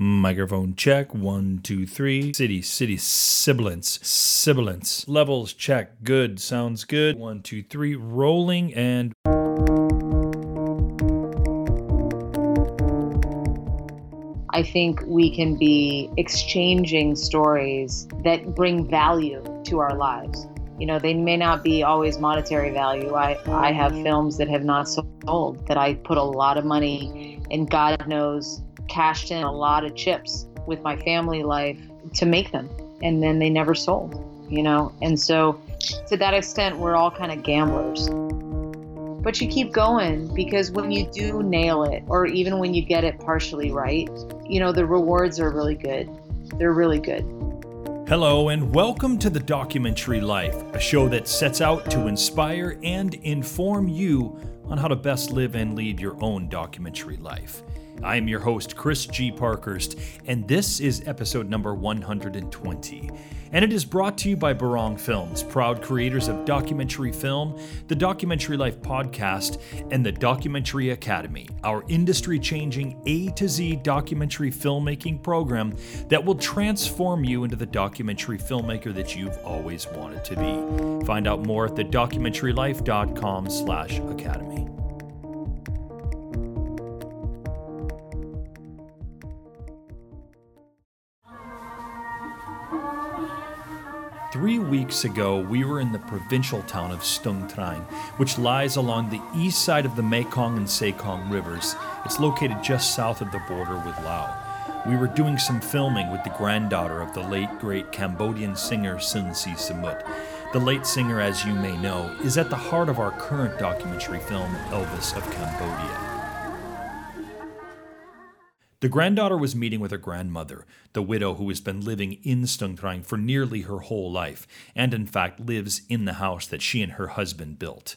Microphone check. One, two, three. City, city, sibilance, sibilance. Levels check. Good. Sounds good. One, two, three. Rolling and. I think we can be exchanging stories that bring value to our lives. You know, they may not be always monetary value. I, I have films that have not sold that I put a lot of money and God knows cashed in a lot of chips with my family life to make them. And then they never sold, you know? And so to that extent, we're all kind of gamblers. But you keep going because when you do nail it, or even when you get it partially right, you know, the rewards are really good. They're really good. Hello, and welcome to The Documentary Life, a show that sets out to inspire and inform you on how to best live and lead your own documentary life. I am your host, Chris G. Parkhurst, and this is episode number 120. And it is brought to you by Barong Films, proud creators of documentary film, the Documentary Life podcast, and the Documentary Academy, our industry changing A to Z documentary filmmaking program that will transform you into the documentary filmmaker that you've always wanted to be. Find out more at thedocumentarylife.com slash academy. Weeks ago, we were in the provincial town of Stung Treng, which lies along the east side of the Mekong and Sekong rivers. It's located just south of the border with Laos. We were doing some filming with the granddaughter of the late great Cambodian singer Sinn Sisamouth. The late singer, as you may know, is at the heart of our current documentary film, Elvis of Cambodia. The granddaughter was meeting with her grandmother, the widow who has been living in Stung Treng for nearly her whole life, and in fact lives in the house that she and her husband built.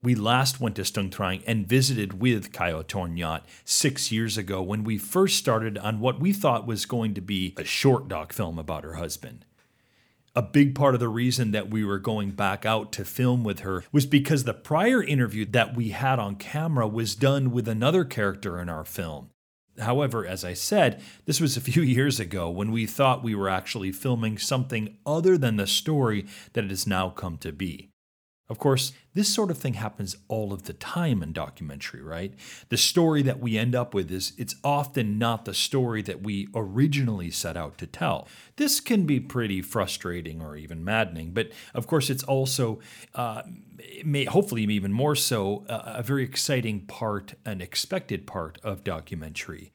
We last went to Stung Treng and visited with Kayo Tornyat six years ago when we first started on what we thought was going to be a short doc film about her husband. A big part of the reason that we were going back out to film with her was because the prior interview that we had on camera was done with another character in our film. However, as I said, this was a few years ago when we thought we were actually filming something other than the story that it has now come to be. Of course, this sort of thing happens all of the time in documentary, right? The story that we end up with is it's often not the story that we originally set out to tell. This can be pretty frustrating or even maddening, but of course, it's also, uh, may, hopefully, even more so, a very exciting part, an expected part of documentary.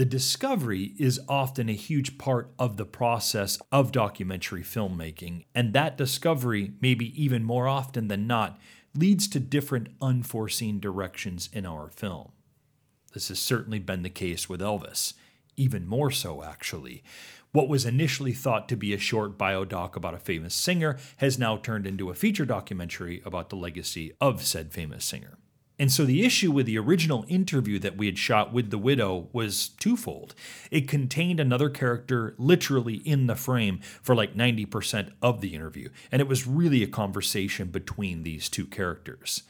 The discovery is often a huge part of the process of documentary filmmaking, and that discovery, maybe even more often than not, leads to different unforeseen directions in our film. This has certainly been the case with Elvis, even more so, actually. What was initially thought to be a short biodoc about a famous singer has now turned into a feature documentary about the legacy of said famous singer. And so the issue with the original interview that we had shot with the widow was twofold. It contained another character literally in the frame for like 90% of the interview, and it was really a conversation between these two characters.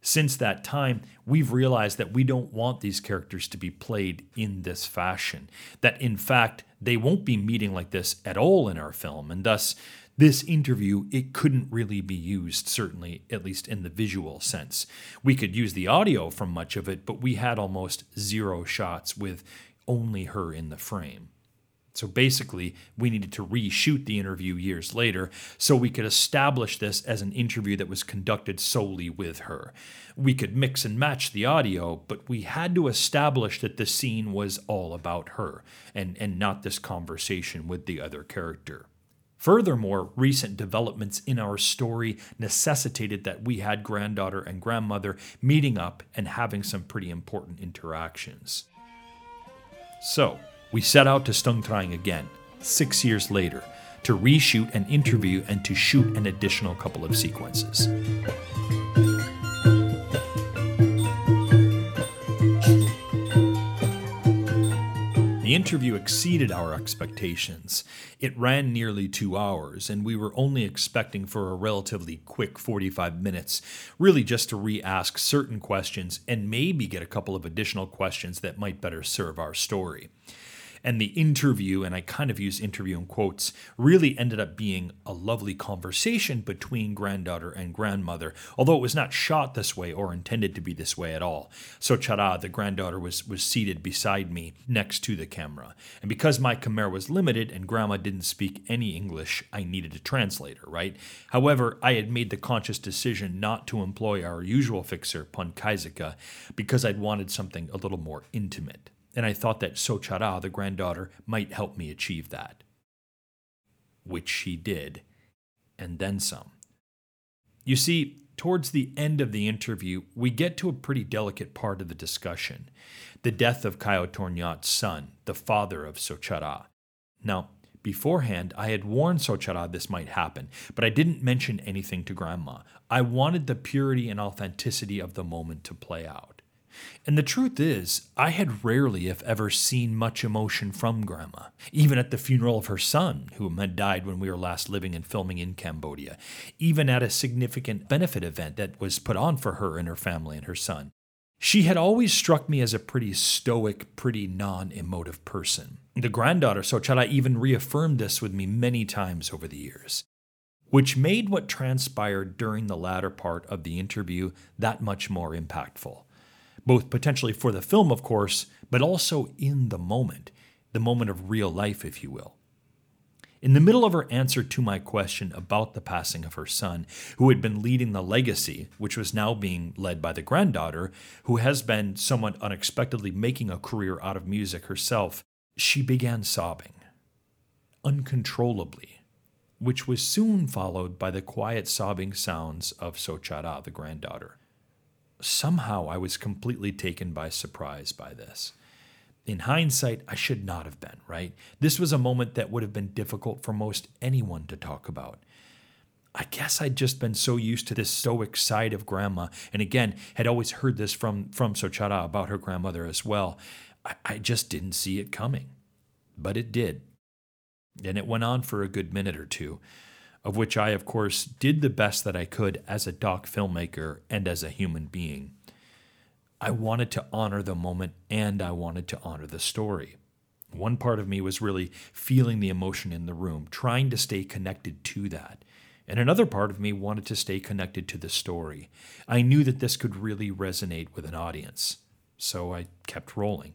Since that time, we've realized that we don't want these characters to be played in this fashion. That in fact, they won't be meeting like this at all in our film, and thus this interview, it couldn't really be used, certainly, at least in the visual sense. We could use the audio from much of it, but we had almost zero shots with only her in the frame. So basically, we needed to reshoot the interview years later so we could establish this as an interview that was conducted solely with her. We could mix and match the audio, but we had to establish that the scene was all about her and, and not this conversation with the other character. Furthermore, recent developments in our story necessitated that we had granddaughter and grandmother meeting up and having some pretty important interactions. So, we set out to Stung Treng again, six years later, to reshoot an interview and to shoot an additional couple of sequences. The interview exceeded our expectations. It ran nearly two hours, and we were only expecting for a relatively quick 45 minutes, really just to re ask certain questions and maybe get a couple of additional questions that might better serve our story. And the interview, and I kind of use interview in quotes, really ended up being a lovely conversation between granddaughter and grandmother, although it was not shot this way or intended to be this way at all. Xochara, the granddaughter, was, was seated beside me next to the camera. And because my Khmer was limited and grandma didn't speak any English, I needed a translator, right? However, I had made the conscious decision not to employ our usual fixer, Punkaizika, because I'd wanted something a little more intimate and I thought that Xochara, the granddaughter, might help me achieve that. Which she did, and then some. You see, towards the end of the interview, we get to a pretty delicate part of the discussion the death of Kayo Tornyat's son, the father of Xochara. Now, beforehand, I had warned Xochara this might happen, but I didn't mention anything to Grandma. I wanted the purity and authenticity of the moment to play out. And the truth is, I had rarely, if ever, seen much emotion from Grandma, even at the funeral of her son, who had died when we were last living and filming in Cambodia, even at a significant benefit event that was put on for her and her family and her son. She had always struck me as a pretty stoic, pretty non emotive person. The granddaughter, Xochara, even reaffirmed this with me many times over the years, which made what transpired during the latter part of the interview that much more impactful both potentially for the film, of course, but also in the moment, the moment of real life, if you will. In the middle of her answer to my question about the passing of her son, who had been leading the legacy, which was now being led by the granddaughter, who has been somewhat unexpectedly making a career out of music herself, she began sobbing uncontrollably, which was soon followed by the quiet sobbing sounds of Xochara, the granddaughter somehow I was completely taken by surprise by this. In hindsight, I should not have been, right? This was a moment that would have been difficult for most anyone to talk about. I guess I'd just been so used to this stoic side of grandma, and again, had always heard this from, from Xochara about her grandmother as well. I, I just didn't see it coming. But it did. And it went on for a good minute or two of which I, of course, did the best that I could as a doc filmmaker and as a human being. I wanted to honor the moment and I wanted to honor the story. One part of me was really feeling the emotion in the room, trying to stay connected to that. And another part of me wanted to stay connected to the story. I knew that this could really resonate with an audience. So I kept rolling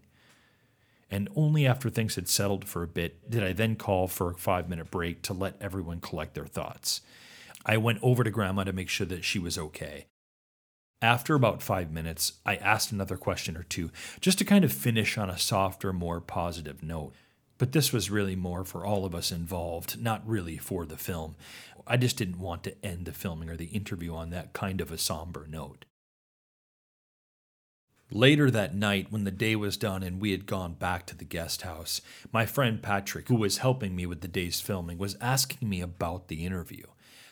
and only after things had settled for a bit did I then call for a five minute break to let everyone collect their thoughts. I went over to Grandma to make sure that she was okay. After about five minutes, I asked another question or two, just to kind of finish on a softer, more positive note. But this was really more for all of us involved, not really for the film. I just didn't want to end the filming or the interview on that kind of a somber note. Later that night, when the day was done and we had gone back to the guest house, my friend Patrick, who was helping me with the day's filming, was asking me about the interview,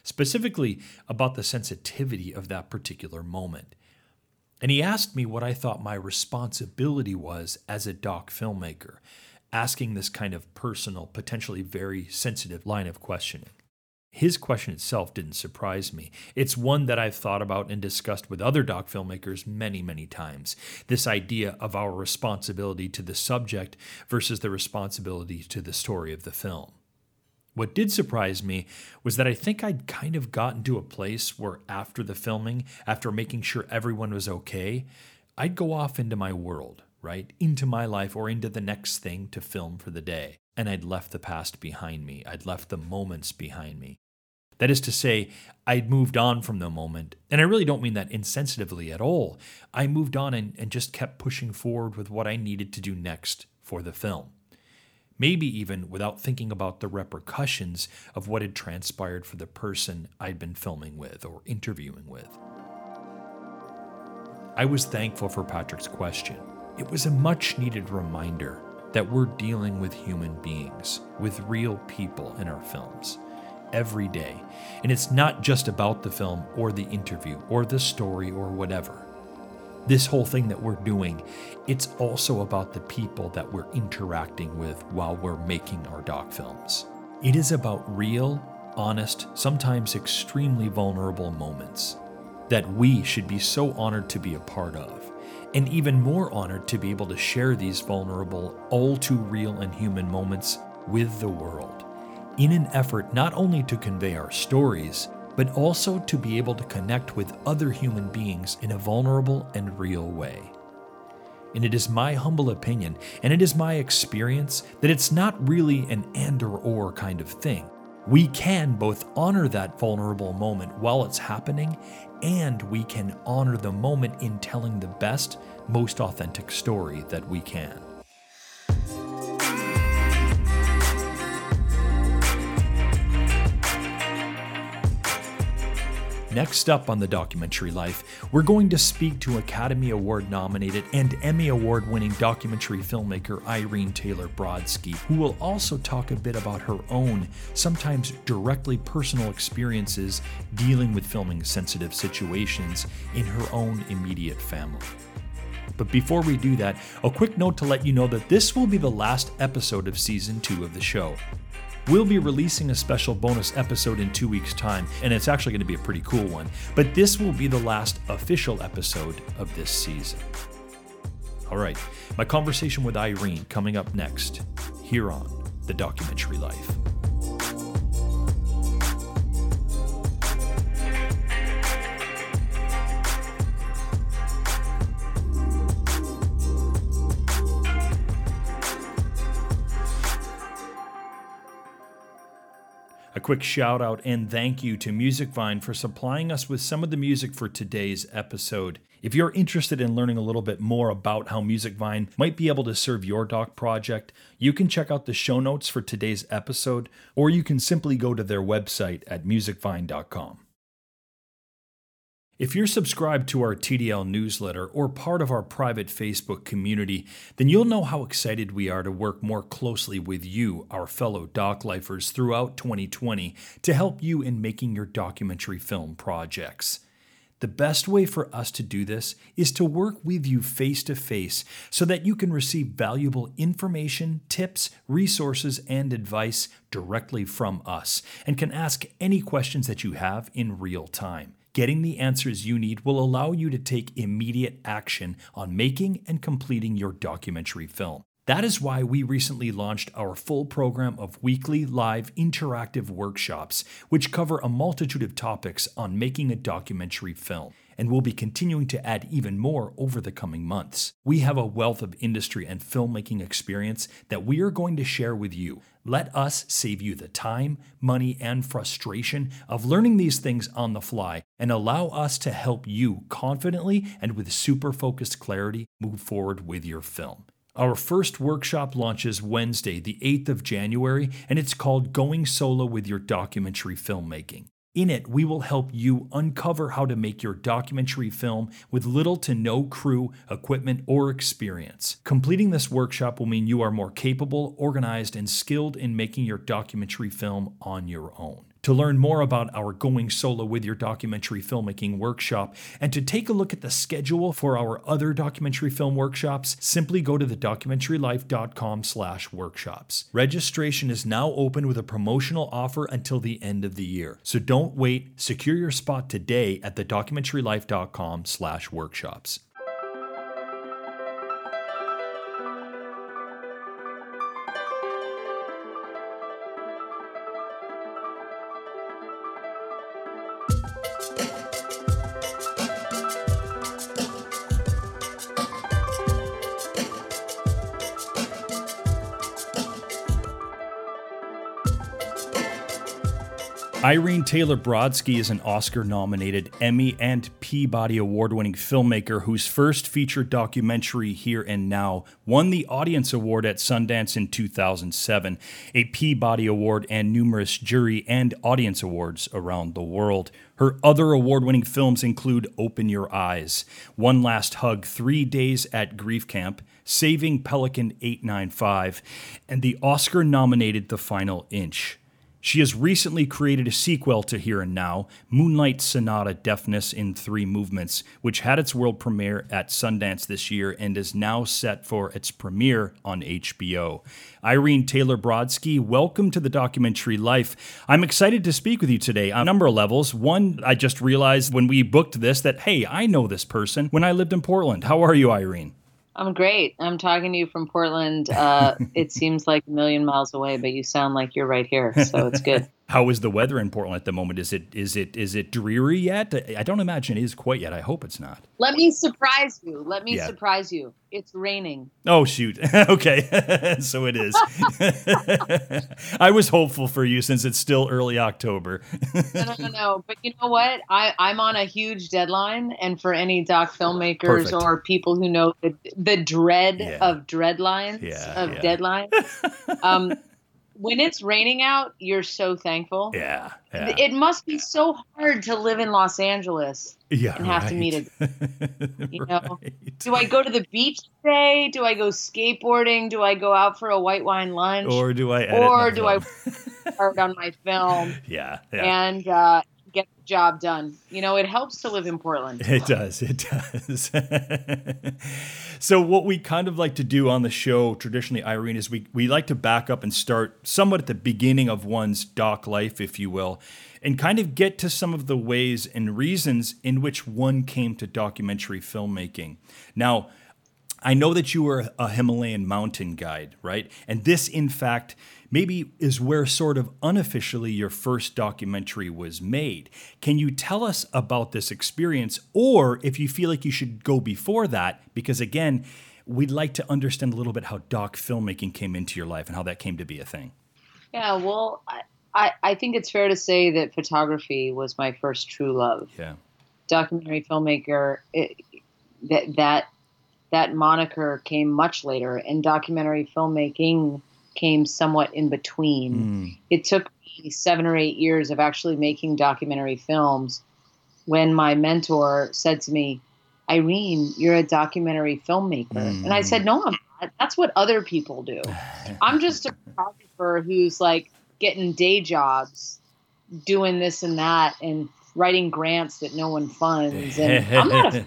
specifically about the sensitivity of that particular moment. And he asked me what I thought my responsibility was as a doc filmmaker, asking this kind of personal, potentially very sensitive line of questioning. His question itself didn't surprise me. It's one that I've thought about and discussed with other doc filmmakers many, many times. This idea of our responsibility to the subject versus the responsibility to the story of the film. What did surprise me was that I think I'd kind of gotten to a place where after the filming, after making sure everyone was okay, I'd go off into my world, right? Into my life or into the next thing to film for the day. And I'd left the past behind me. I'd left the moments behind me. That is to say, I'd moved on from the moment. And I really don't mean that insensitively at all. I moved on and, and just kept pushing forward with what I needed to do next for the film. Maybe even without thinking about the repercussions of what had transpired for the person I'd been filming with or interviewing with. I was thankful for Patrick's question. It was a much needed reminder that we're dealing with human beings, with real people in our films every day. And it's not just about the film or the interview or the story or whatever. This whole thing that we're doing, it's also about the people that we're interacting with while we're making our doc films. It is about real, honest, sometimes extremely vulnerable moments that we should be so honored to be a part of and even more honored to be able to share these vulnerable, all too real and human moments with the world, in an effort not only to convey our stories, but also to be able to connect with other human beings in a vulnerable and real way. And it is my humble opinion, and it is my experience, that it's not really an and or or kind of thing. We can both honor that vulnerable moment while it's happening, and we can honor the moment in telling the best, most authentic story that we can. Next up on the documentary life, we're going to speak to Academy Award nominated and Emmy Award winning documentary filmmaker Irene Taylor Brodsky, who will also talk a bit about her own, sometimes directly personal experiences dealing with filming sensitive situations in her own immediate family. But before we do that, a quick note to let you know that this will be the last episode of season two of the show. We'll be releasing a special bonus episode in two weeks' time, and it's actually going to be a pretty cool one. But this will be the last official episode of this season. All right, my conversation with Irene coming up next here on The Documentary Life. A quick shout out and thank you to Musicvine for supplying us with some of the music for today's episode. If you're interested in learning a little bit more about how Musicvine might be able to serve your doc project, you can check out the show notes for today's episode, or you can simply go to their website at musicvine.com. If you're subscribed to our TDL newsletter or part of our private Facebook community, then you'll know how excited we are to work more closely with you, our fellow doc lifers, throughout 2020 to help you in making your documentary film projects. The best way for us to do this is to work with you face to face so that you can receive valuable information, tips, resources, and advice directly from us and can ask any questions that you have in real time. Getting the answers you need will allow you to take immediate action on making and completing your documentary film. That is why we recently launched our full program of weekly live interactive workshops, which cover a multitude of topics on making a documentary film and we'll be continuing to add even more over the coming months. We have a wealth of industry and filmmaking experience that we are going to share with you. Let us save you the time, money, and frustration of learning these things on the fly and allow us to help you confidently and with super focused clarity move forward with your film. Our first workshop launches Wednesday, the 8th of January, and it's called Going Solo with Your Documentary Filmmaking. In it, we will help you uncover how to make your documentary film with little to no crew, equipment, or experience. Completing this workshop will mean you are more capable, organized, and skilled in making your documentary film on your own. To learn more about our Going Solo with Your Documentary Filmmaking workshop and to take a look at the schedule for our other documentary film workshops, simply go to thedocumentarylife.com slash workshops. Registration is now open with a promotional offer until the end of the year. So don't wait. Secure your spot today at thedocumentarylife.com Irene Taylor Brodsky is an Oscar nominated Emmy and Peabody Award winning filmmaker whose first feature documentary, Here and Now, won the Audience Award at Sundance in 2007, a Peabody Award, and numerous jury and audience awards around the world. Her other award winning films include Open Your Eyes, One Last Hug, Three Days at Grief Camp, Saving Pelican 895, and the Oscar nominated The Final Inch. She has recently created a sequel to Here and Now, Moonlight Sonata Deafness in Three Movements, which had its world premiere at Sundance this year and is now set for its premiere on HBO. Irene Taylor Brodsky, welcome to the documentary Life. I'm excited to speak with you today on a number of levels. One, I just realized when we booked this that, hey, I know this person when I lived in Portland. How are you, Irene? I'm great. I'm talking to you from Portland. Uh, it seems like a million miles away, but you sound like you're right here, so it's good. How is the weather in Portland at the moment? Is it is it is it dreary yet? I don't imagine it is quite yet. I hope it's not. Let me surprise you. Let me yeah. surprise you. It's raining. Oh shoot. okay. so it is. I was hopeful for you since it's still early October. no, no, no, no. But you know what? I, I'm on a huge deadline and for any doc filmmakers Perfect. or people who know the, the dread yeah. of dreadlines yeah, of deadlines. Um, when it's raining out, you're so thankful. Yeah, yeah. It must be so hard to live in Los Angeles yeah, and have right. to meet it. You right. know, do I go to the beach today? Do I go skateboarding? Do I go out for a white wine lunch? Or do I? or do I start on my film? Yeah, yeah. And uh, get the job done. You know, it helps to live in Portland. It does. It does. so, what we kind of like to do on the show traditionally, Irene, is we, we like to back up and start somewhat at the beginning of one's doc life, if you will, and kind of get to some of the ways and reasons in which one came to documentary filmmaking. Now, I know that you were a Himalayan mountain guide, right? And this, in fact, maybe is where sort of unofficially your first documentary was made. Can you tell us about this experience, or if you feel like you should go before that? Because again, we'd like to understand a little bit how doc filmmaking came into your life and how that came to be a thing. Yeah, well, I, I think it's fair to say that photography was my first true love. Yeah. Documentary filmmaker, it, that, that that moniker came much later, and documentary filmmaking came somewhat in between. Mm. It took me seven or eight years of actually making documentary films when my mentor said to me, Irene, you're a documentary filmmaker. Mm. And I said, No, I'm not. That's what other people do. I'm just a photographer who's like getting day jobs, doing this and that, and writing grants that no one funds. And I'm not a,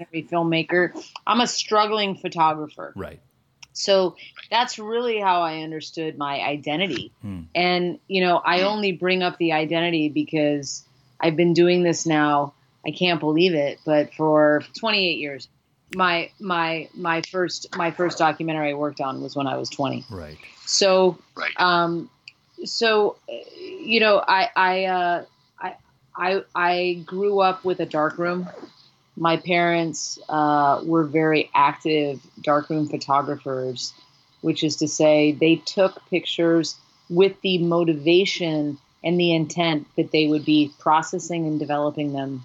filmmaker. I'm a struggling photographer. Right. So that's really how I understood my identity. Hmm. And, you know, I only bring up the identity because I've been doing this now. I can't believe it, but for 28 years. My my my first my first documentary I worked on was when I was 20. Right. So right. Um, so you know I I uh, I I I grew up with a dark room my parents uh, were very active darkroom photographers, which is to say, they took pictures with the motivation and the intent that they would be processing and developing them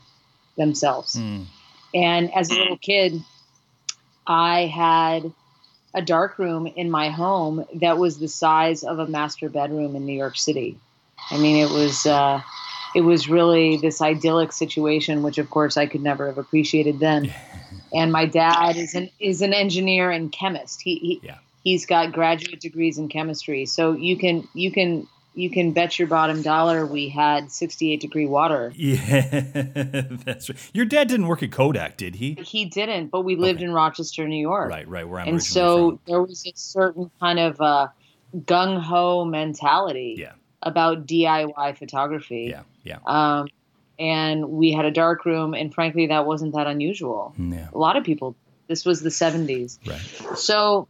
themselves. Mm. And as a little kid, I had a dark room in my home that was the size of a master bedroom in New York City. I mean, it was. Uh, it was really this idyllic situation, which of course I could never have appreciated then. and my dad is an is an engineer and chemist. He, he yeah. he's got graduate degrees in chemistry. So you can you can you can bet your bottom dollar we had 68 degree water. Yeah, that's right. Your dad didn't work at Kodak, did he? He didn't, but we lived okay. in Rochester, New York. Right, right, where I'm And so from. there was a certain kind of uh, gung ho mentality. Yeah about DIY photography. Yeah, yeah. Um, and we had a dark room, and frankly, that wasn't that unusual. Yeah. A lot of people. This was the '70s. Right. So,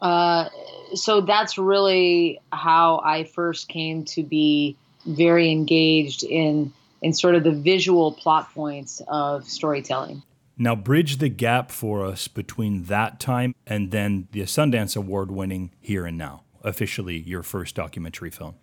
uh, so that's really how I first came to be very engaged in in sort of the visual plot points of storytelling. Now, bridge the gap for us between that time and then the Sundance Award winning Here and Now, officially your first documentary film.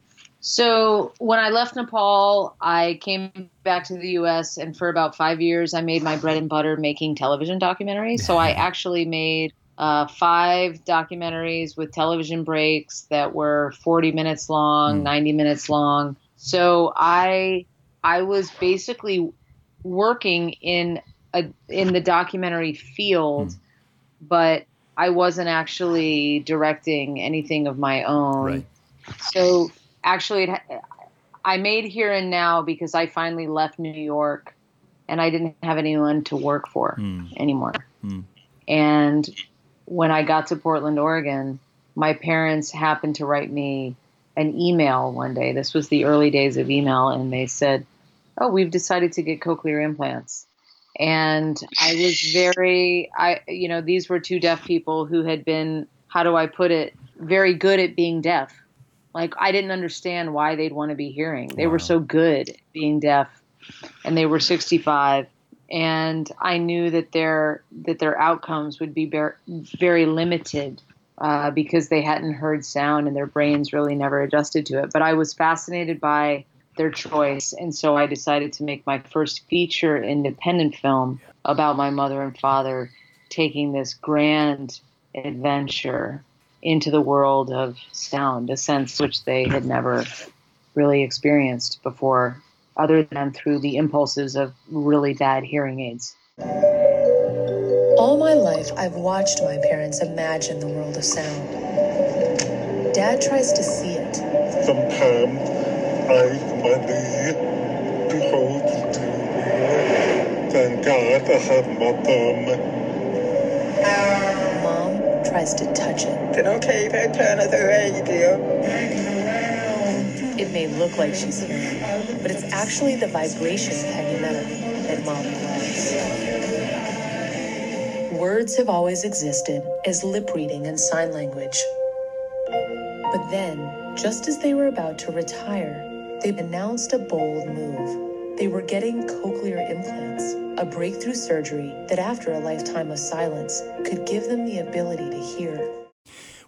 So when I left Nepal, I came back to the U.S. and for about five years, I made my bread and butter making television documentaries. So I actually made uh, five documentaries with television breaks that were 40 minutes long, mm. 90 minutes long. So I I was basically working in a in the documentary field, mm. but I wasn't actually directing anything of my own. Right. So actually, it, I made Here and Now because I finally left New York and I didn't have anyone to work for mm. anymore. Mm. And when I got to Portland, Oregon, my parents happened to write me an email one day. This was the early days of email, and they said, "Oh, we've decided to get cochlear implants." And I was very, I, you know, these were two deaf people who had been, how do I put it, very good at being deaf. Like I didn't understand why they'd want to be hearing. They wow. were so good at being deaf, and they were 65 and I knew that their that their outcomes would be very, very limited uh, because they hadn't heard sound and their brains really never adjusted to it. But I was fascinated by their choice, and so I decided to make my first feature independent film about my mother and father taking this grand adventure into the world of sound, a sense which they had never really experienced before other than through the impulses of really bad hearing aids. All my life, I've watched my parents imagine the world of sound. Dad tries to see it. Sometimes I, money, behold to thank God I have my thumb. Tries to touch it. Then okay, turn it around, dear. It may look like she's hearing, but it's actually the vibration of heavy metal that mom loves. Words have always existed as lip reading and sign language. But then, just as they were about to retire, they announced a bold move. They were getting cochlear implants, a breakthrough surgery that, after a lifetime of silence, could give them the ability to hear.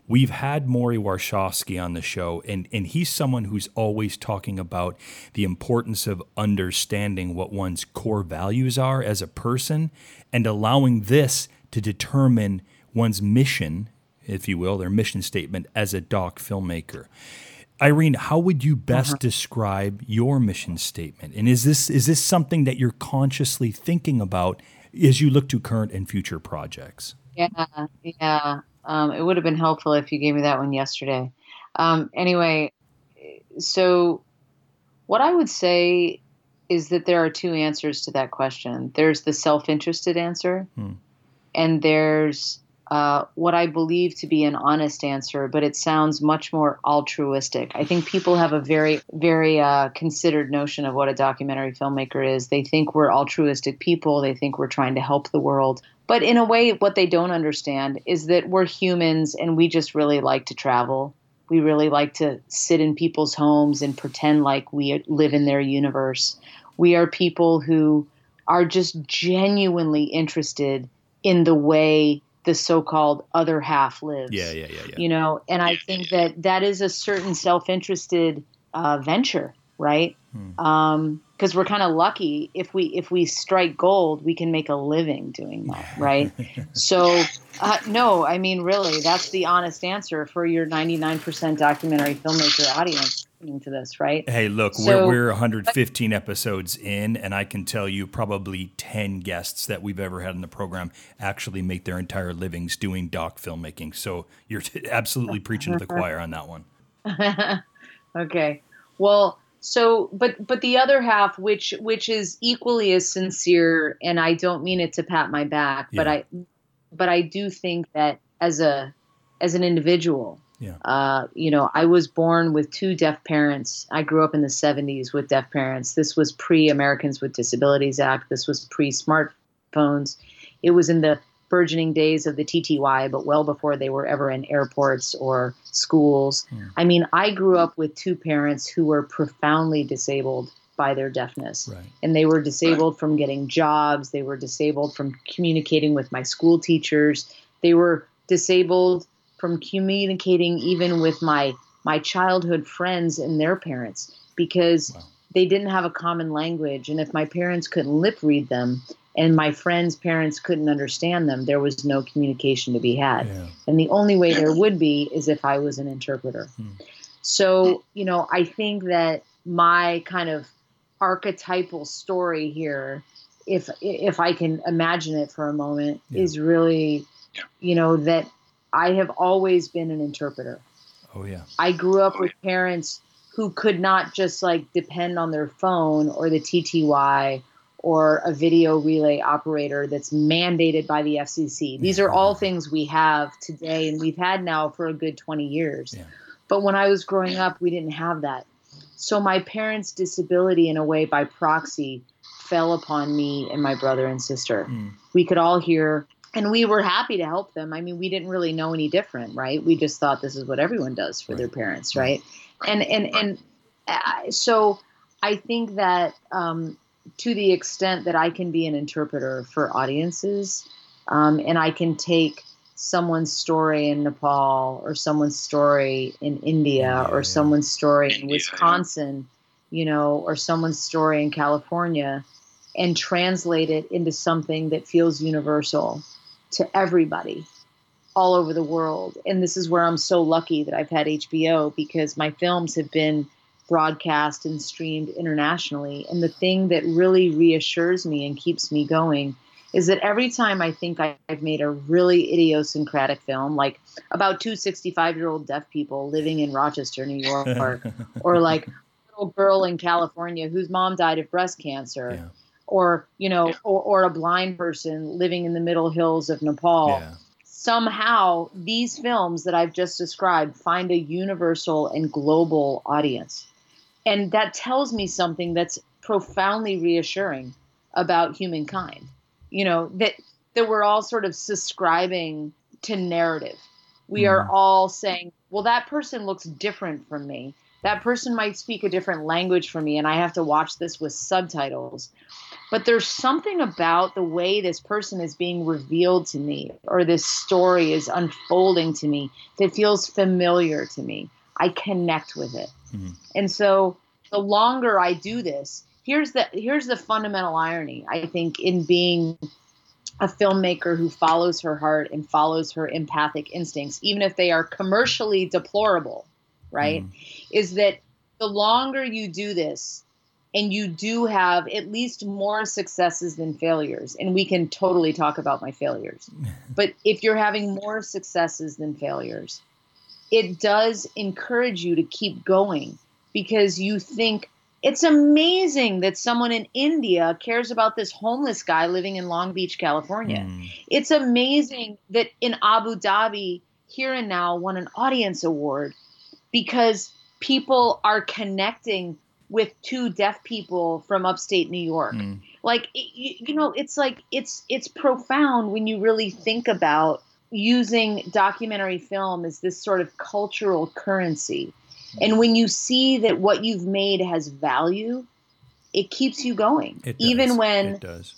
We've had Morrie Warshawski on the show, and, and he's someone who's always talking about the importance of understanding what one's core values are as a person and allowing this to determine one's mission, if you will, their mission statement as a doc filmmaker. Irene, how would you best uh-huh. describe your mission statement? And is this is this something that you're consciously thinking about as you look to current and future projects? Yeah, yeah. Um, it would have been helpful if you gave me that one yesterday. Um, anyway, so what I would say is that there are two answers to that question. There's the self-interested answer, hmm. and there's uh, what I believe to be an honest answer, but it sounds much more altruistic. I think people have a very, very uh, considered notion of what a documentary filmmaker is. They think we're altruistic people, they think we're trying to help the world. But in a way, what they don't understand is that we're humans and we just really like to travel. We really like to sit in people's homes and pretend like we live in their universe. We are people who are just genuinely interested in the way the so-called other half lives. Yeah, yeah, yeah, yeah. You know, and I think that that is a certain self-interested uh, venture, right? Hmm. Um, because we're kind of lucky if we if we strike gold, we can make a living doing that, right? so, uh, no, I mean, really, that's the honest answer for your 99% documentary filmmaker audience listening to this, right? Hey, look, so, we're, we're 115 episodes in, and I can tell you probably 10 guests that we've ever had in the program actually make their entire livings doing doc filmmaking. So you're absolutely preaching to the choir on that one. okay. Well, so but but the other half which which is equally as sincere and i don't mean it to pat my back yeah. but i but i do think that as a as an individual yeah. Uh, you know, I was born with two deaf parents. I grew up in the 70s with deaf parents. This was pre Americans with Disabilities Act. This was pre smartphones. It was in the burgeoning days of the TTY, but well before they were ever in airports or schools. Yeah. I mean, I grew up with two parents who were profoundly disabled by their deafness. Right. And they were disabled right. from getting jobs, they were disabled from communicating with my school teachers, they were disabled from communicating even with my my childhood friends and their parents because wow. they didn't have a common language and if my parents couldn't lip read them and my friends parents couldn't understand them there was no communication to be had yeah. and the only way there would be is if i was an interpreter hmm. so you know i think that my kind of archetypal story here if if i can imagine it for a moment yeah. is really you know that I have always been an interpreter. Oh, yeah. I grew up with parents who could not just like depend on their phone or the TTY or a video relay operator that's mandated by the FCC. These are all things we have today and we've had now for a good 20 years. Yeah. But when I was growing up, we didn't have that. So my parents' disability, in a way, by proxy, fell upon me and my brother and sister. Mm. We could all hear, and we were happy to help them. I mean, we didn't really know any different, right? We just thought this is what everyone does for their parents, right? And and and uh, so I think that um, to the extent that I can be an interpreter for audiences, um, and I can take someone's story in Nepal or someone's story in India Yeah, or yeah. someone's story in India, yeah. Wisconsin, you know, or someone's story in California and translate it into something that feels universal to everybody all over the world. And this is where I'm so lucky that I've had HBO because my films have been broadcast and streamed internationally. And the thing that really reassures me and keeps me going is that every time I think I've made a really idiosyncratic film, like about two 65 year old deaf people living in Rochester, New York, or like a little girl in California whose mom died of breast cancer, Yeah. Or, you know, or, or a blind person living in the middle hills of Nepal Yeah. somehow these films that I've just described find a universal and global audience. And that tells me something that's profoundly reassuring about humankind. You know, that that we're all sort of subscribing to narrative. We are Mhm. all saying, well, that person looks different from me. That person might speak a different language for me, and I have to watch this with subtitles. But there's something about the way this person is being revealed to me or this story is unfolding to me that feels familiar to me. I connect with it. Mhm. and so the longer i do this here's the here's the fundamental irony i think in being a filmmaker who follows her heart and follows her empathic instincts even if they are commercially deplorable right is that the longer you do this and you do have at least more successes than failures and we can totally talk about my failures but if you're having more successes than failures it does encourage you to keep going because you think it's amazing that someone in India cares about this homeless guy living in Long Beach, California. Mm. It's amazing that in Abu Dhabi, Here and Now won an audience award because people are connecting with two deaf people from upstate New York. Mm. Like it, you, you know, it's like it's it's profound when you really think about using documentary film as this sort of cultural currency. And when you see that what you've made has value, it keeps you going. It Even when it does.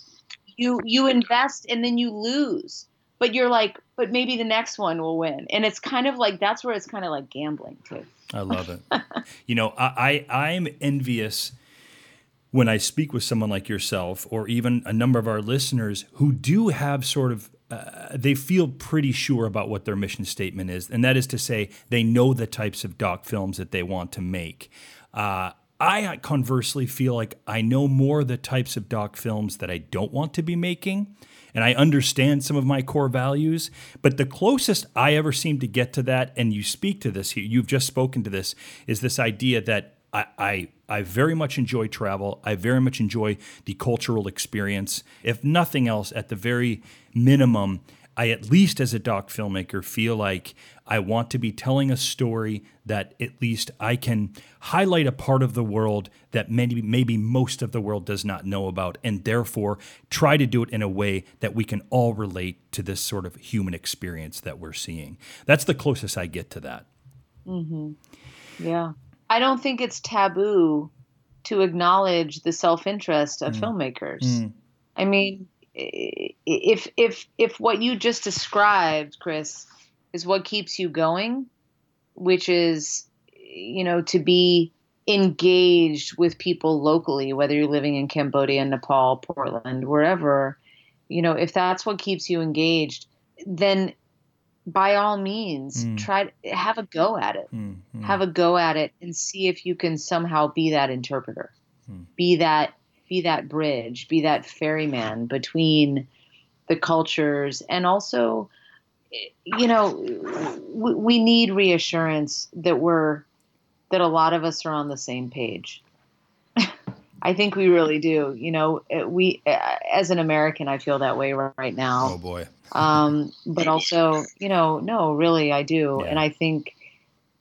you you invest and then you lose but you're like but maybe the next one will win and it's kind of like that's where it's kind of like gambling too I love it. you know, I, I I'm envious when I speak with someone like yourself, or even a number of our listeners who do have sort of uh, they feel pretty sure about what their mission statement is, and that is to say, they know the types of doc films that they want to make. Uh, I conversely feel like I know more the types of doc films that I don't want to be making, and I understand some of my core values. But the closest I ever seem to get to that, and you speak to this, you- you've just spoken to this, is this idea that I, I, I very much enjoy travel. I very much enjoy the cultural experience. If nothing else, at the very minimum, I at least as a doc filmmaker feel like I want to be telling a story that at least I can highlight a part of the world that maybe maybe most of the world does not know about and therefore try to do it in a way that we can all relate to this sort of human experience that we're seeing. That's the closest I get to that. Mm-hmm. yeah. I don't think it's taboo to acknowledge the self-interest of mm. filmmakers. Mm. I mean if if if what you just described chris is what keeps you going which is you know to be engaged with people locally whether you're living in cambodia nepal portland wherever you know if that's what keeps you engaged then by all means Mm. try to have a go at it Mm, mm. have a go at it and see if you can somehow be that interpreter be that be that bridge be that ferryman between the cultures and also you know we, we need reassurance that we're that a lot of us are on the same page. I think we really do. You know, we as an American, I feel that way right now. Oh boy. um, but also, you know, no, really, I do, yeah. and I think,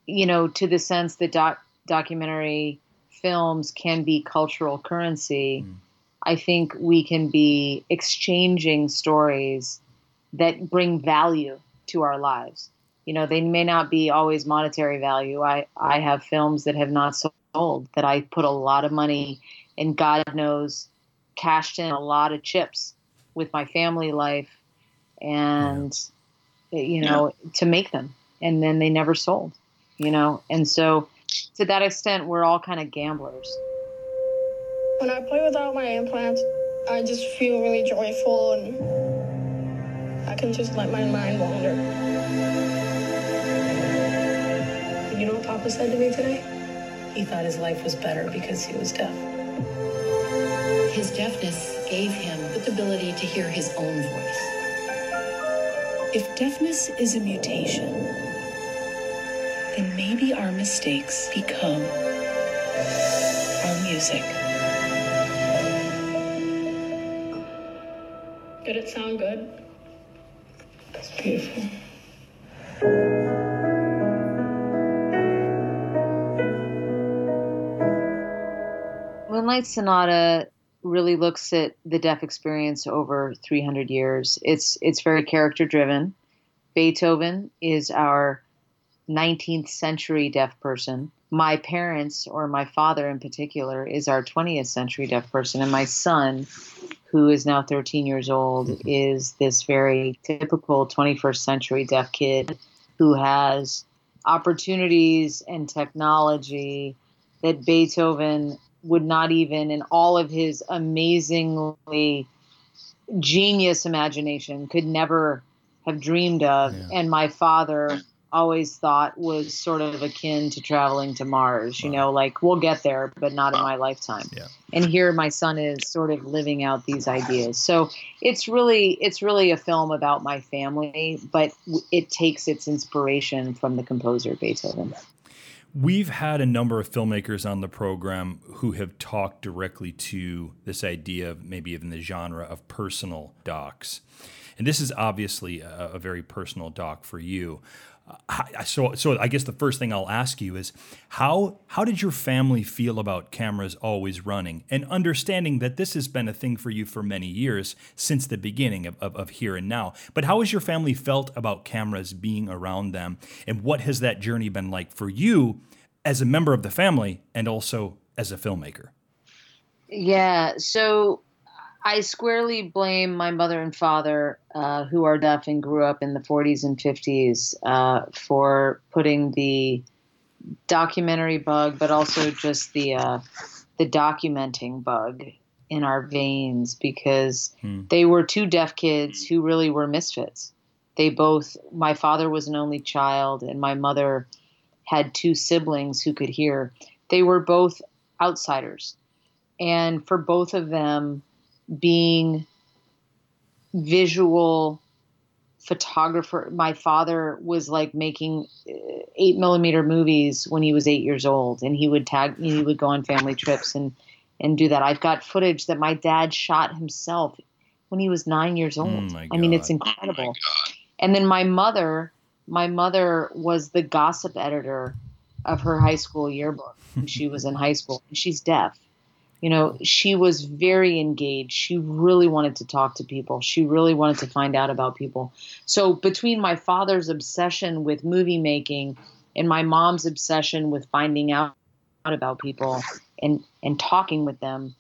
you know, to the sense that doc documentary films can be cultural currency. Mm. I think we can be exchanging stories that bring value to our lives. You know, they may not be always monetary value. I, I have films that have not sold that I put a lot of money and God knows cashed in a lot of chips with my family life and you know yeah. to make them and then they never sold you know and so to that extent we're all kind of gamblers. When i play without my implants i just feel really joyful and i can just let my mind wander. You know what papa said to me today? He thought his life was better because he was deaf. His deafness gave him the ability to hear his own voice. If deafness is a mutation, then maybe our mistakes become our music. Did it sound good? It's beautiful. Moonlight Sonata really looks at the deaf experience over 300 years. It's it's very character driven. Beethoven is our 19th century deaf person. My parents, or my father in particular, is our 20th century deaf person, and my son, who is now 13 years old, mm-hmm. is this very typical 21st century deaf kid who has opportunities and technology that Beethoven would not even, in all of his amazingly genius imagination, could never have dreamed of. Yeah. And my father always thought was sort of akin to traveling to Mars, you know, like we'll get there, but not in my lifetime. Yeah. And here my son is sort of living out these ideas. So it's really it's really a film about my family, but it takes its inspiration from the composer Beethoven. We've had a number of filmmakers on the program who have talked directly to this idea of maybe even the genre of personal docs. And this is obviously a, a very personal doc for you. So, so I guess the first thing I'll ask you is how how did your family feel about cameras always running and understanding that this has been a thing for you for many years since the beginning of, of, of here and now. But how has your family felt about cameras being around them, and what has that journey been like for you as a member of the family and also as a filmmaker? Yeah, so I squarely blame my mother and father, uh, who are deaf and grew up in the 40s and 50s, uh, for putting the documentary bug, but also just the uh, the documenting bug in our veins because hmm. they were two deaf kids who really were misfits. They both, my father was an only child, and my mother had two siblings who could hear. They were both outsiders. And for both of them, being visual photographer, my father was like making uh, eight millimeter movies when he was eight years old, and he would tag, he would go on family trips and and do that. I've got footage that my dad shot himself when he was nine years old. Oh I mean, it's incredible. Oh and then my mother my mother was the gossip editor of her high school yearbook when she was in high school. And she's deaf. You know, she was very engaged. She really wanted to talk to people. She really wanted to find out about people. So, between my father's obsession with movie making and my mom's obsession with finding out about people and and talking with them,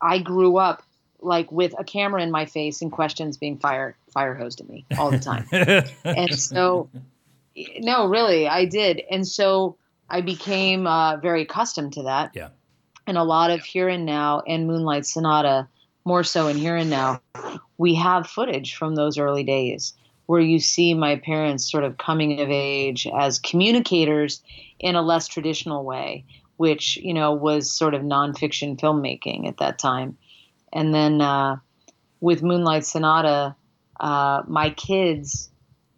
I grew up like with a camera in my face and questions being fired fire hosed at me all the time. and so no, really, I did. And so I became uh, very accustomed to that. Yeah. And a lot of Here and Now and Moonlight Sonata, more so in Here and Now, we have footage from those early days where you see my parents sort of coming of age as communicators in a less traditional way, which, you know, was sort of nonfiction filmmaking at that time. And then uh, with Moonlight Sonata, uh, my kids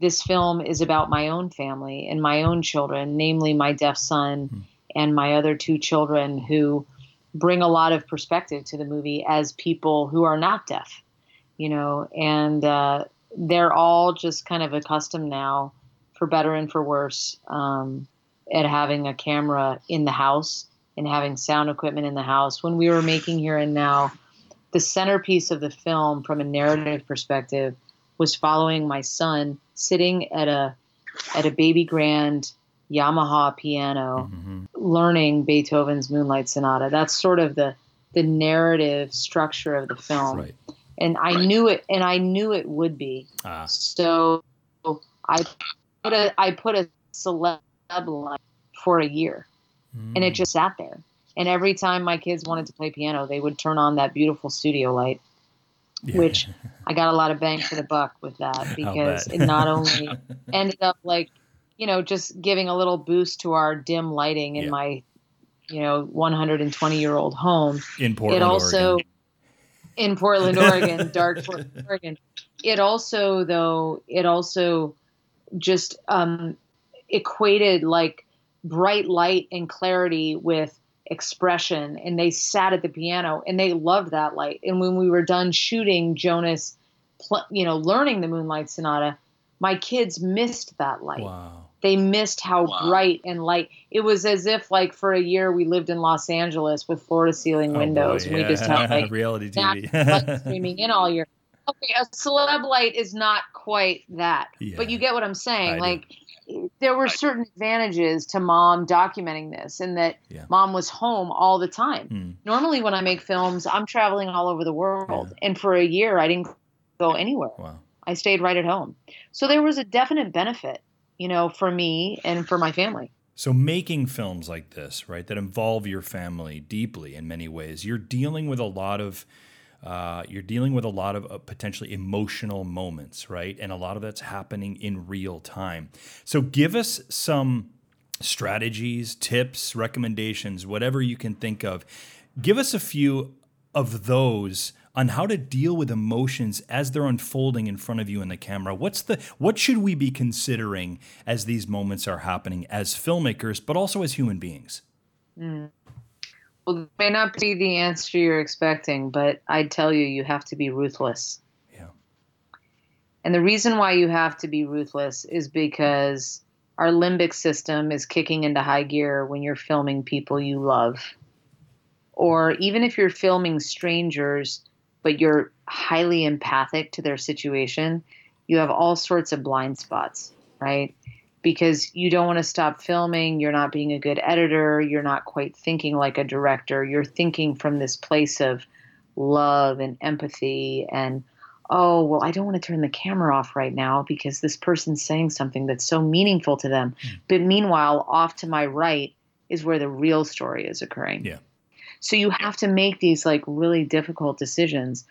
this film is about my own family and my own children, namely my deaf son mm. and my other two children who bring a lot of perspective to the movie as people who are not deaf, you know, and uh, they're all just kind of accustomed now, for better and for worse, um, at having a camera in the house and having sound equipment in the house. When we were making Here and Now, the centerpiece of the film, from a narrative perspective, was following my son sitting at a at a baby grand Yamaha piano, mm-hmm. Learning Beethoven's Moonlight Sonata. That's sort of the the narrative structure of the film. Right. And I right. knew it, and I knew it would be. Ah. So I put a I put a celeb light for a year, mm. and it mm. just sat there. And every time my kids wanted to play piano, they would turn on that beautiful studio light, yeah. which I got a lot of bang for the buck with that because it not only ended up like, you know, just giving a little boost to our dim lighting in yeah. my, you know, 120 year old home. In Portland, it also, Oregon. in Portland, Oregon, dark Portland, Oregon. It also, though, it also just um, equated like bright light and clarity with expression and they sat at the piano and they loved that light and when we were done shooting jonas pl- you know learning the moonlight sonata my kids missed that light wow. They missed how wow. bright and light it was as if like for a year we lived in los angeles with floor to ceiling oh windows boy, and yeah. we just had like reality tv streaming in all year okay a celeb light is not quite that yeah. but you get what i'm saying I like do there were certain advantages to mom documenting this and that yeah. mom was home all the time. Mm. Normally when I make films, I'm traveling all over the world. Yeah. And for a year I didn't go anywhere. Wow. I stayed right at home. So there was a definite benefit, you know, for me and for my family. So making films like this, right, that involve your family deeply in many ways, you're dealing with a lot of uh, you're dealing with a lot of uh, potentially emotional moments, right? And a lot of that's happening in real time. So give us some strategies, tips, recommendations, whatever you can think of. Give us a few of those on how to deal with emotions as they're unfolding in front of you in the camera. What's the what should we be considering as these moments are happening as filmmakers, but also as human beings? Mm. Well, it may not be the answer you're expecting, but I'd tell you, you have to be ruthless. Yeah. And the reason why you have to be ruthless is because our limbic system is kicking into high gear when you're filming people you love. Or even if you're filming strangers, but you're highly empathic to their situation, you have all sorts of blind spots, right? because you don't want to stop filming. You're not being a good editor. You're not quite thinking like a director. You're thinking from this place of love and empathy and, oh, well, I don't want to turn the camera off right now because this person's saying something that's so meaningful to them. Mm. But meanwhile, off to my right is where the real story is occurring. Yeah. So you have to make these like really difficult decisions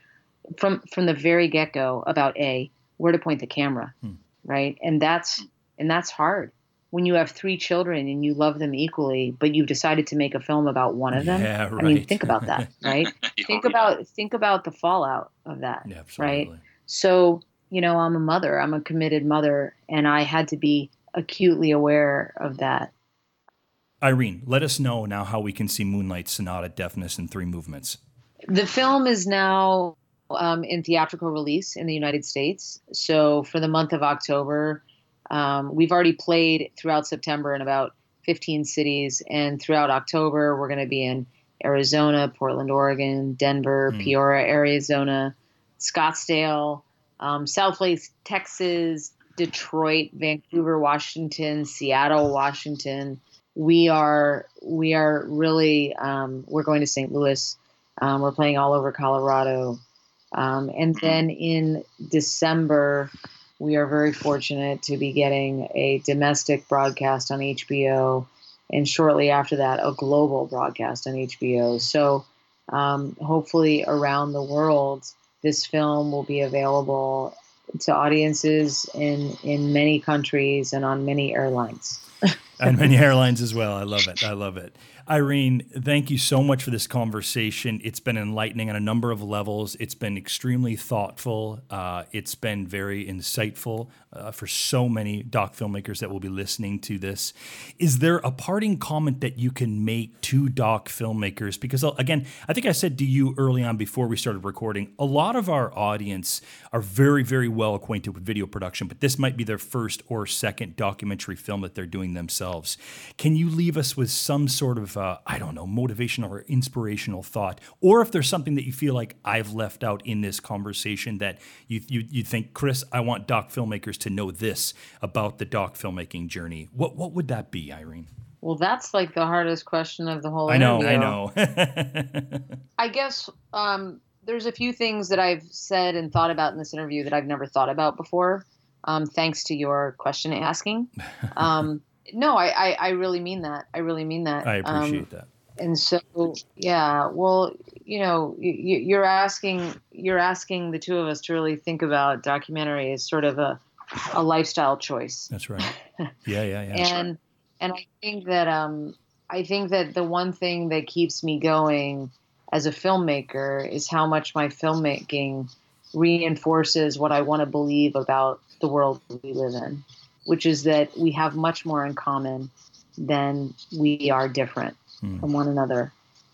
from from the very get go about a where to point the camera, hmm. right? And that's and that's hard when you have three children and you love them equally, but you've decided to make a film about one of them. Yeah, right. I mean, think about that, right? think about think about the fallout of that, yeah, right? So, you know, I'm a mother. I'm a committed mother, and I had to be acutely aware of that. Irene, let us know now how we can see Moonlight Sonata Deafness in Three Movements. The film is now um, in theatrical release in the United States. So for the month of October, um, we've already played throughout September in about 15 cities, and throughout October, we're going to be in Arizona, Portland, Oregon, Denver, mm. Peoria, Arizona, Scottsdale, um, Southlake, Texas, Detroit, Vancouver, Washington, Seattle, Washington. We are we are really um, we're going to St. Louis. Um, we're playing all over Colorado, um, and then in December we are very fortunate to be getting a domestic broadcast on HBO, and shortly after that, a global broadcast on HBO. So, um, hopefully, around the world, this film will be available to audiences in in many countries and on many airlines. And many airlines as well. I love it. I love it. Irene, thank you so much for this conversation. It's been enlightening on a number of levels. It's been extremely thoughtful. Uh, it's been very insightful uh, for so many doc filmmakers that will be listening to this. Is there a parting comment that you can make to doc filmmakers? Because, uh, again, I think I said to you early on before we started recording, a lot of our audience are very, very well acquainted with video production, but this might be their first or second documentary film that they're doing themselves. Can you leave us with some sort of uh, I don't know, motivational or inspirational thought, or if there's something that you feel like I've left out in this conversation that you, you, you think, Chris, I want doc filmmakers to know this about the doc filmmaking journey. What, what would that be, Irene? Well, that's like the hardest question of the whole I know, interview. I know. I guess um, there's a few things that I've said and thought about in this interview that I've never thought about before, um, thanks to your question asking. Um, no, I, I, I really mean that. I really mean that. I Um, appreciate that. and so yeah well you know you, you're asking you're asking the two of us to really think about documentary as sort of a a lifestyle choice That's right. Yeah, yeah, yeah. and and i think that um i think that the one thing that keeps me going as a filmmaker is how much my filmmaking reinforces what i want to believe about the world we live in which is that we have much more in common than we are different Hmm. from one another.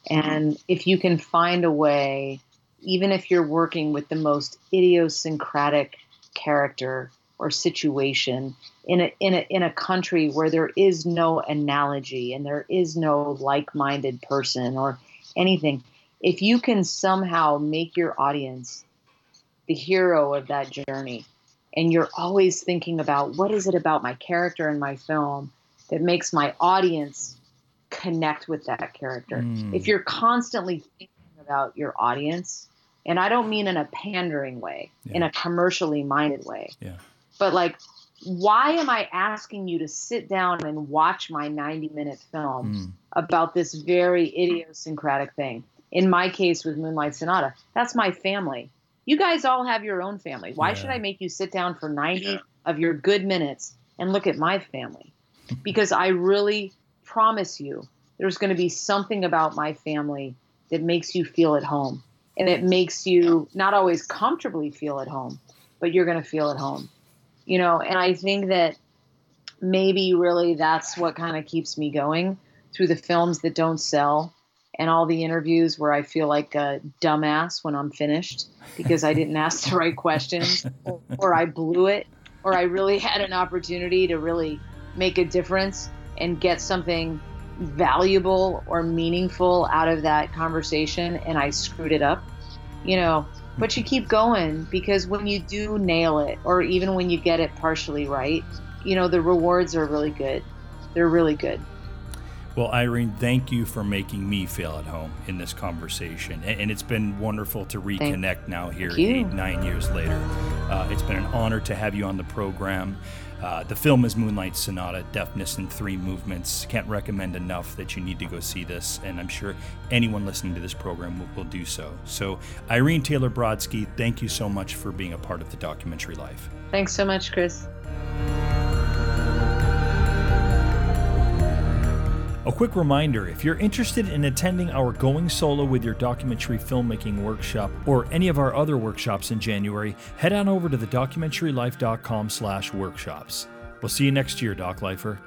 And if you can find a way, even if you're working with the most idiosyncratic character or situation in a, in a, in a country where there is no analogy and there is no like minded person or anything, if you can somehow make your audience the hero of that journey, and you're always thinking about what is it about my character in my film that makes my audience connect with that character. Mm. If you're constantly thinking about your audience, and I don't mean in a pandering way, in a commercially minded way, Yeah. but like, why am I asking you to sit down and watch my 90 minute film Mm. about this very idiosyncratic thing? In my case with Moonlight Sonata, that's my family. You guys all have your own family. Why Yeah. should I make you sit down for 90 of your good minutes and look at my family? Because I really promise you there's going to be something about my family that makes you feel at home. And it makes you not always comfortably feel at home, but you're going to feel at home. You know, and I think that maybe really that's what kind of keeps me going through the films that don't sell and all the interviews where I feel like a dumbass when I'm finished because I didn't ask the right questions or, or I blew it or I really had an opportunity to really make a difference and get something valuable or meaningful out of that conversation and I screwed it up. You know, but you keep going because when you do nail it or even when you get it partially right, you know, the rewards are really good. They're really good. Well, Irene, thank you for making me feel at home in this conversation. And, it's been wonderful to reconnect now here eight, nine years later. Uh, it's been an honor to have you on the program. Uh, the film is Moonlight Sonata, Deafness in Three Movements. Can't recommend enough that you need to go see this, and I'm sure anyone listening to this program will, will do so. So, Irene Taylor Brodsky, thank you so much for being a part of the documentary life. Thanks so much, Chris. A quick reminder if you're interested in attending our Going Solo with Your Documentary Filmmaking workshop or any of our other workshops in January, head on over to thedocumentarylife.com slash workshops. We'll see you next year, Doc Lifer.